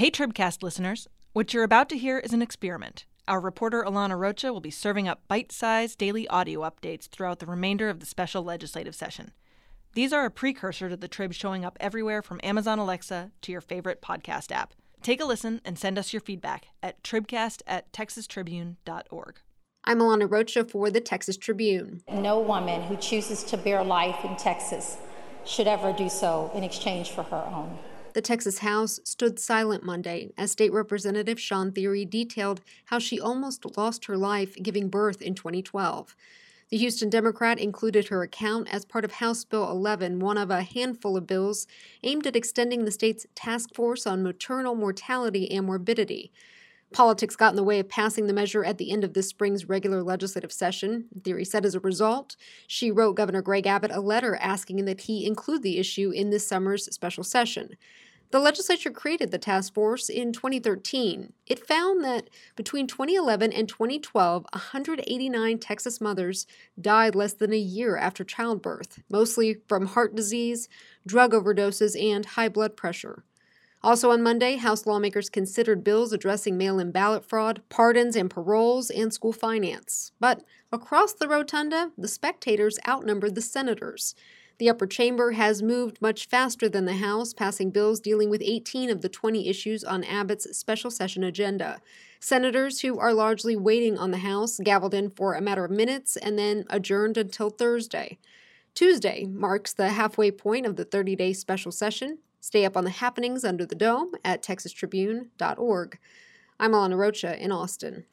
Hey, Tribcast listeners. What you're about to hear is an experiment. Our reporter Alana Rocha will be serving up bite sized daily audio updates throughout the remainder of the special legislative session. These are a precursor to the Trib showing up everywhere from Amazon Alexa to your favorite podcast app. Take a listen and send us your feedback at tribcast at texastribune.org. I'm Alana Rocha for the Texas Tribune. No woman who chooses to bear life in Texas should ever do so in exchange for her own. The Texas House stood silent Monday as State Representative Shawn Thierry detailed how she almost lost her life giving birth in 2012. The Houston Democrat included her account as part of House Bill 11, one of a handful of bills aimed at extending the state's task force on maternal mortality and morbidity. Politics got in the way of passing the measure at the end of this spring's regular legislative session. Thierry said as a result, she wrote Governor Greg Abbott a letter asking that he include the issue in this summer's special session. The legislature created the task force in 2013. It found that between 2011 and 2012, 189 Texas mothers died less than a year after childbirth, mostly from heart disease, drug overdoses, and high blood pressure. Also on Monday, House lawmakers considered bills addressing mail in ballot fraud, pardons and paroles, and school finance. But across the rotunda, the spectators outnumbered the senators. The upper chamber has moved much faster than the House, passing bills dealing with 18 of the 20 issues on Abbott's special session agenda. Senators who are largely waiting on the House gavelled in for a matter of minutes and then adjourned until Thursday. Tuesday marks the halfway point of the 30 day special session. Stay up on the happenings under the dome at texastribune.org. I'm Alana Rocha in Austin.